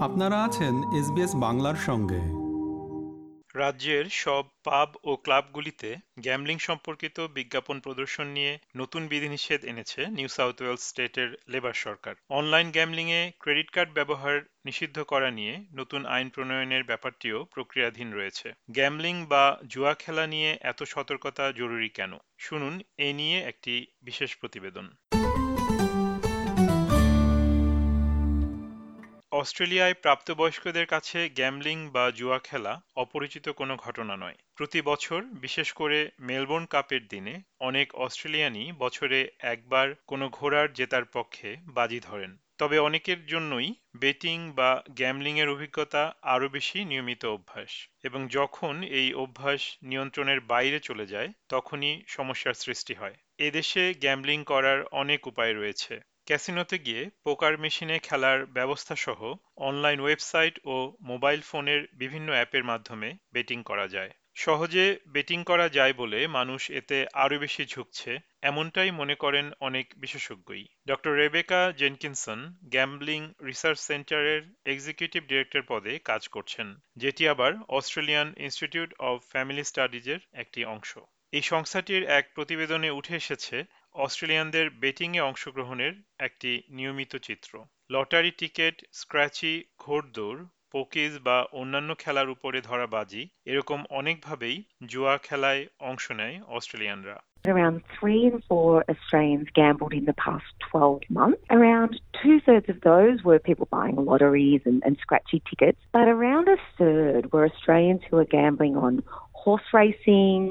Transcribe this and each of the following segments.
আপনারা আছেন এসবিএস বাংলার সঙ্গে। রাজ্যের সব পাব ও ক্লাবগুলিতে গ্যামলিং সম্পর্কিত বিজ্ঞাপন প্রদর্শন নিয়ে নতুন বিধিনিষেধ এনেছে নিউ সাউথ ওয়েলস স্টেটের লেবার সরকার। অনলাইন গ্যামলিংয়ে ক্রেডিট কার্ড ব্যবহার নিষিদ্ধ করা নিয়ে নতুন আইন প্রণয়নের ব্যাপারটিও প্রক্রিয়াধীন রয়েছে। গ্যামলিং বা জুয়া খেলা নিয়ে এত সতর্কতা জরুরি কেন? শুনুন, এ নিয়ে একটি বিশেষ প্রতিবেদন। অস্ট্রেলিয়ায় প্রাপ্তবয়স্কদের কাছে গ্যামলিং বা জুয়া খেলা অপরিচিত কোনো ঘটনা নয়। প্রতি বছর, বিশেষ করে মেলবোর্ন কাপের দিনে, অনেক অস্ট্রেলিয়ানই বছরে একবার কোনো ঘোড়ার জেতার পক্ষে বাজি ধরেন। তবে অনেকের জন্যই বেটিং বা গ্যামলিংয়ের অভিজ্ঞতা আরও বেশি নিয়মিত অভ্যাস এবং যখন এই অভ্যাস নিয়ন্ত্রণের বাইরে চলে যায়, তখনই সমস্যার সৃষ্টি হয়। এদেশে গ্যামলিং করার অনেক উপায় রয়েছে। ক্যাসিনোতে গিয়ে পোকার মেশিনে খেলার ব্যবস্থা সহ অনলাইন ওয়েবসাইট ও মোবাইল ফোনের বিভিন্ন অ্যাপের মাধ্যমে বেটিং করা যায়। সহজে বেটিং করা যায় বলে মানুষ এতে আরও বেশি ঝুঁকছে, এমনটাই মনে করেন অনেক বিশেষজ্ঞই। Doctor Rebecca Jenkinson gambling research সেন্টারের এক্সিকিউটিভ ডিরেক্টর পদে কাজ করছেন, যেটি আবার অস্ট্রেলিয়ান ইনস্টিটিউট অব ফ্যামিলি স্টাডিজের একটি অংশ। এই সংস্থাটির এক প্রতিবেদনে উঠে এসেছে অস্ট্রেলিয়ানদের বেটিংয়ে অংশগ্রহণের একটি নিয়মিত চিত্র লটারি টিকেট স্ক্র্যাচি ঘোড়দৌড় পোকিজ বা অন্যান্য খেলার উপরে ধরা বাজি এরকম অনেকভাবেই জুয়া খেলায় অংশ নেয় অস্ট্রেলিয়ানরা Around three in four Australians gambled in the past 12 months. Around two thirds of those were people buying lotteries and, and scratchy tickets, but around a third were Australians who were gambling on horse racing,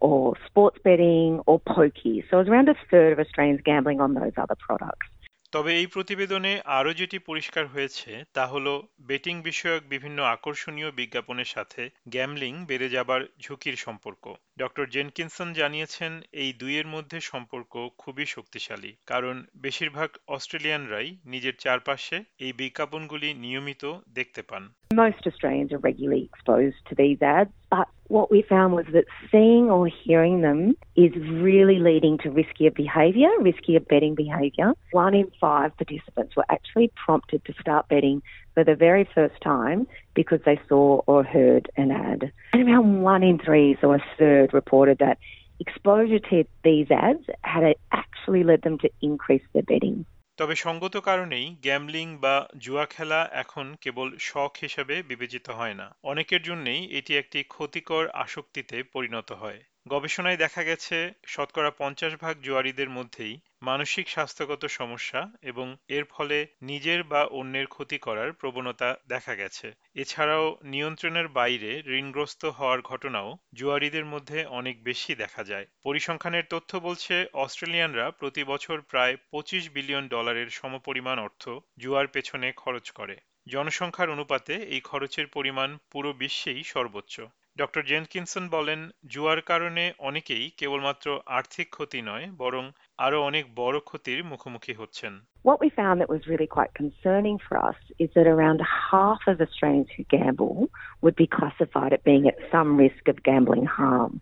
or sports betting or pokey. So it was around a third of Australians gambling on those other products. তবে এই প্রতিবেদনে আরও যেটি পরিষ্কার হয়েছে তা হল betting বিষয়ক বিভিন্ন আকর্ষণীয় বিজ্ঞাপনের সাথে গ্যামলিং বেড়ে যাবার ঝুঁকির সম্পর্ক ডক্টর জেনকিনসন জানিয়েছেন এই দুইয়ের মধ্যে সম্পর্ক খুবই শক্তিশালী কারণ বেশিরভাগ অস্ট্রেলিয়ানরাই নিজের চারপাশে এই বিজ্ঞাপনগুলি নিয়মিত দেখতে পান Most Australians are regularly exposed to these ads, but what we found was that seeing or hearing them is really leading to riskier behaviour, riskier betting behaviour. One in five participants were actually prompted to start betting for the very first time because they saw or heard an ad. And around one in three, so a third, reported that exposure to these ads had actually led them to increase their betting. তবে সঙ্গত কারণেই gambling বা জুয়া খেলা এখন কেবল শখ হিসেবে বিবেচিত হয় না। অনেকের জন্যেই এটি একটি ক্ষতিকর আসক্তিতে পরিণত হয়। গবেষণায় দেখা গেছে, শতকরা পঞ্চাশ ভাগ জুয়ারিদের মধ্যেই মানসিক স্বাস্থ্যগত সমস্যা এবং এর ফলে নিজের বা অন্যের ক্ষতি করার প্রবণতা দেখা গেছে। এছাড়াও নিয়ন্ত্রণের বাইরে ঋণগ্রস্ত হওয়ার ঘটনাও জুয়ারিদের মধ্যে অনেক বেশি দেখা যায়। পরিসংখ্যানের তথ্য বলছে, অস্ট্রেলিয়ানরা প্রতি বছর প্রায় পঁচিশ বিলিয়ন ডলারের সমপরিমাণ অর্থ জুয়ার পেছনে খরচ করে। জনসংখ্যার অনুপাতে এই খরচের পরিমাণ পুরো বিশ্বেই সর্বোচ্চ। ডক্টর জেনকিনসন বলেন জুয়ার কারণে অনেকেই কেবলমাত্র আর্থিক ক্ষতি নয় বরং আরও অনেক বড় ক্ষতির মুখোমুখি হচ্ছেন What we found that was really quite concerning for us is that around half of Australians who gamble would be classified at being at some risk of gambling harm.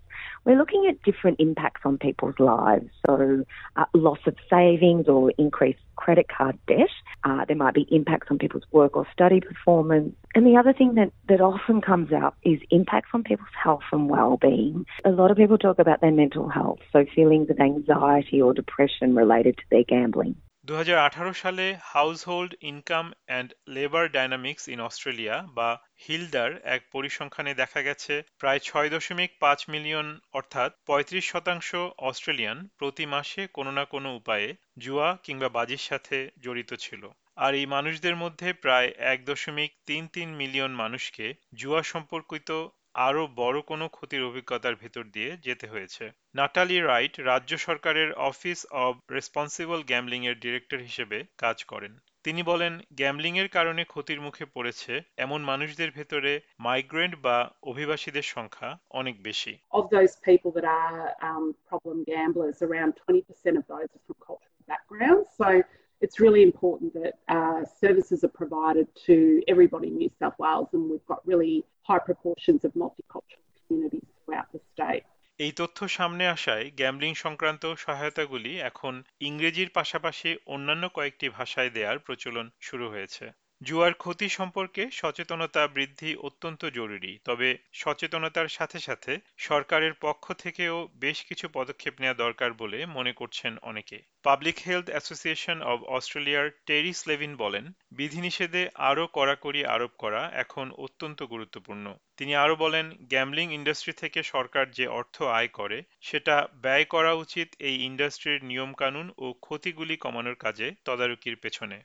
We're looking at different impacts on people's lives. So, uh, loss of savings or increased credit card debt. Uh, there might be impacts on people's work or study performance. And the other thing that, that often comes up is impacts on people's health and well-being. A lot of people talk about their mental health, so feelings of anxiety or depression related to their gambling. দু হাজার আঠারো সালে household income and labour dynamics in Australia, বা হিলডার, এক পরিসংখ্যানে দেখা গেছে, প্রায় ছয় দশমিক পাঁচ মিলিয়ন, অর্থাৎ পঁয়ত্রিশ শতাংশ অস্ট্রেলিয়ান প্রতি মাসে কোনো না কোনো উপায়ে জুয়া কিংবা বাজির সাথে জড়িত ছিল। আর এই মানুষদের মধ্যে প্রায় এক দশমিক তিন তিন মিলিয়ন মানুষকে জুয়া সম্পর্কিত আরও বড় কোনো ক্ষতির অভিজ্ঞতার ভেতর দিয়ে যেতে হয়েছে। নাটালি রাইট রাজ্য সরকারের অফিস অব রেসপন্সিবল গ্যামলিং এর ডিরেক্টর হিসেবে কাজ করেন। তিনি বলেন গ্যামলিং এর কারণে ক্ষতির মুখে পড়েছে এমন মানুষদের ভেতরে মাইগ্রেন্ট বা অভিবাসীদের সংখ্যা অনেক বেশি। Of those people that are um, problem gamblers, around 20% of those are from cultural backgrounds. So it's really important that uh, services are provided to everybody in New South Wales, and we've got really high proportions of multicultural communities throughout the state. এই তথ্য সামনে আসায় gambling সংক্রান্ত সহায়তাগুলি এখন ইংরেজির পাশাপাশি অন্যান্য কয়েকটি ভাষায় দেওয়ার প্রচলন শুরু হয়েছে জুয়ার ক্ষতি সম্পর্কে সচেতনতা বৃদ্ধি অত্যন্ত জরুরি তবে সচেতনতার সাথে সাথে সরকারের পক্ষ থেকেও বেশ কিছু পদক্ষেপ নেওয়া দরকার বলে মনে করছেন অনেকে পাবলিক হেলথ অ্যাসোসিয়েশন অব অস্ট্রেলিয়ার টেরি স্লেভিন বলেন, বিধিনিষেধে আরও কড়াকড়ি আরোপ করা এখন অত্যন্ত গুরুত্বপূর্ণ তিনি আরও বলেন গ্যামলিং ইন্ডাস্ট্রি থেকে সরকার যে অর্থ আয় করে, সেটা ব্যয় করা উচিত এই ইন্ডাস্ট্রির নিয়মকানুন ও ক্ষতিগুলি কমানোর কাজে তদারকির পেছনে.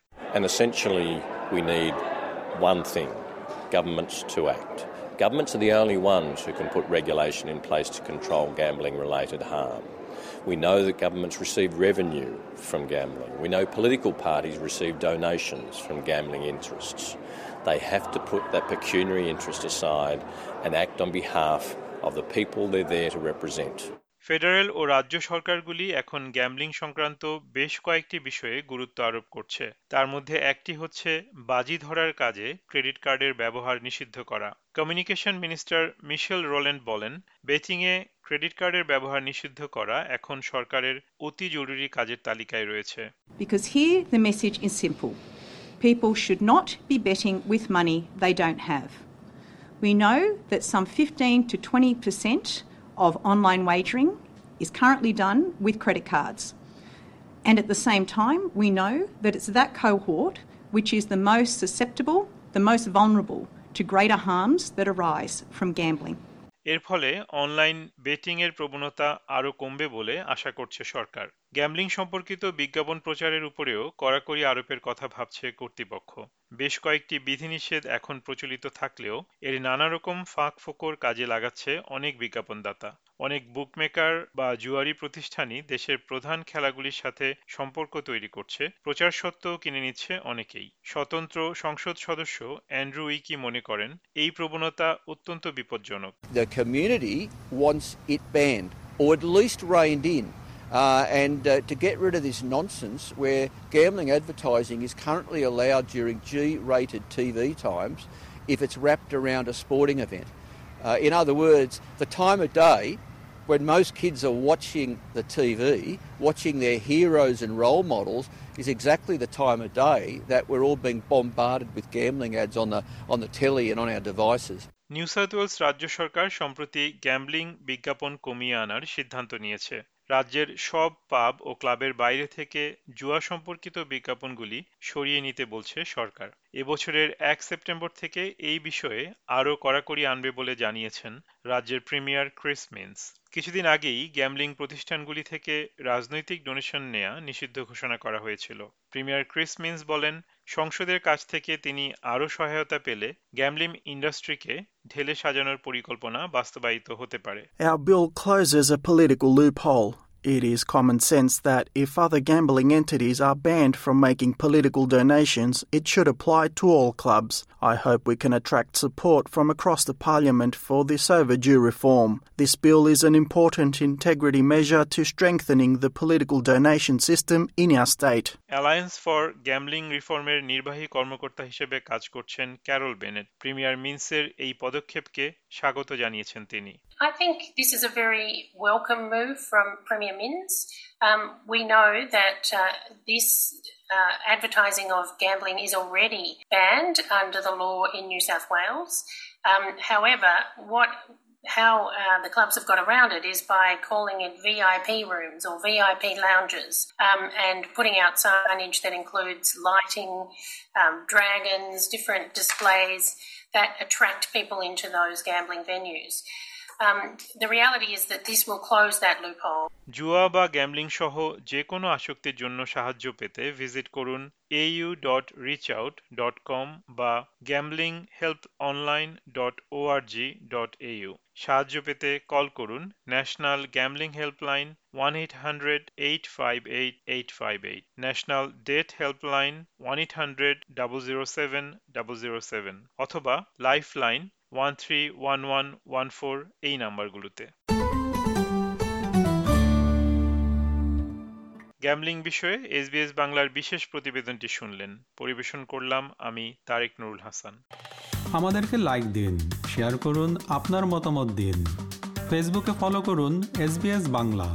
Governments are the only ones who can put regulation in place to control gambling related harm. We know that governments receive revenue from gambling. We know political parties receive donations from gambling interests. They have to put that pecuniary interest aside and act on behalf of the people they're there to represent. Federal ও রাজ্য সরকারগুলি এখন gambling সংক্রান্ত বেশ কয়েকটি বিষয়ে গুরুত্ব আরোপ করছে। তার মধ্যে একটি হচ্ছে বাজি ধরার কাজে ক্রেডিট কার্ডের ব্যবহার নিষিদ্ধ করা। কমিউনিকেশন মিনিস্টার মিশেল রোল্যান্ড বলেন, বেচিংয়ে ক্রেডিট কার্ডের ব্যবহার নিষিদ্ধ করা এখন সরকারের অতি জরুরি কাজের তালিকায় রয়েছে। Because here the message is simple. People should not be betting with money they don't have. We know that some 15 to 20% of online wagering is currently done with credit cards. And at the same time, we know that it's that cohort which is the most susceptible, the most vulnerable to greater harms that arise from gambling. এর ফলে online betting এর প্রবণতা আরও কমবে বলে আশা করছে সরকার gambling সম্পর্কিত বিজ্ঞাপন প্রচারের উপরেও কড়াকড়ি আরোপের কথা ভাবছে কর্তৃপক্ষ। বেশ কয়েকটি বিধিনিষেধ এখন প্রচলিত থাকলেও এর নানা রকম ফাঁক ফোকর কাজে লাগাচ্ছে অনেক বিজ্ঞাপনদাতা। অনেক বুকমেকার বা জুয়ারি প্রতিষ্ঠানই দেশের প্রধান খেলাগুলির সাথে সম্পর্ক তৈরি করছে, প্রচার সত্ত্বেও কিনে নিচ্ছে অনেকেই। স্বতন্ত্র সংসদ সদস্য অ্যান্ড্রু উইকি মনে করেন, এই প্রবণতা অত্যন্ত বিপজ্জনক। The community wants. Uh, and uh, to get rid of this nonsense where gambling advertising is currently allowed during G rated TV times if it's wrapped around a sporting event. Uh, in other words, the time of day when most kids are watching the TV, watching their heroes and role models, is exactly the time of day that we're all being bombarded with gambling ads on the, on the telly and on our devices. New South Wales রাজ্য সরকার সম্প্রতি gambling বিজ্ঞাপন কমিয়ে আনার সিদ্ধান্ত নিয়েছে রাজ্যের সব পাব ও ক্লাবের বাইরে থেকে জুয়া সম্পর্কিত বিজ্ঞাপনগুলি সরিয়ে নিতে বলছে সরকার। এবছরের এক সেপ্টেম্বর থেকে এই বিষয়ে আরও কড়াকড়ি আনবে বলে জানিয়েছেন রাজ্যের প্রিমিয়ার ক্রিস মিন্স। কিছুদিন আগেই গ্যামলিং প্রতিষ্ঠানগুলি থেকে রাজনৈতিক ডোনেশন নেয়া নিষিদ্ধ ঘোষণা করা হয়েছিল। প্রিমিয়ার ক্রিস মিন্স বলেন সংসদের কাছ থেকে তিনি আরও সহায়তা পেলে গ্যামলিং ইন্ডাস্ট্রিকে ঢেলে সাজানোর পরিকল্পনা বাস্তবায়িত হতে পারে Our bill closes a political loophole. It is common sense that if other gambling entities are banned from making political donations, it should apply to all clubs. I hope we can attract support from across the Parliament for this overdue reform. This bill is an important integrity measure to strengthening the political donation system in our state. Alliance for gambling রিফর্মের নির্বাহী কর্মকর্তা হিসেবে কাজ করছেন Carroll Bennett premier মিন্সের এই পদক্ষেপকে স্বাগত জানিয়েছেন তিনি I think this is a very welcome move from Premier Minns. Um, we know that uh, this uh, advertising of gambling is already banned under the law in New South Wales. Um, however, what how uh, the clubs have got around it is by calling it VIP rooms or VIP lounges um, and putting out signage that includes lighting, um, dragons, different displays that attract people into those gambling venues. Um. জুয়া বা gambling সহ যে কোনো আসক্তির জন্য সাহায্য পেতে visit করুন au dot reach out dot com বা gambling help online dot ORG dot au সাহায্য পেতে কল করুন national gambling helpline one eight hundred eight five eight eight five eight national debt helpline one eight hundred double zero seven double zero seven অথবা life line one three one one one four এই নাম্বারগুলোতে। Gambling বিষয়ে SBS বাংলার বিশেষ প্রতিবেদনটি শুনলেন। পরিবেশন করলাম আমি তারেক নুরুল হাসান। আমাদেরকে লাইক দিন শেয়ার করুন, আপনার মতামত দিন। ফেসবুকে ফলো করুন এসবিএস বাংলা।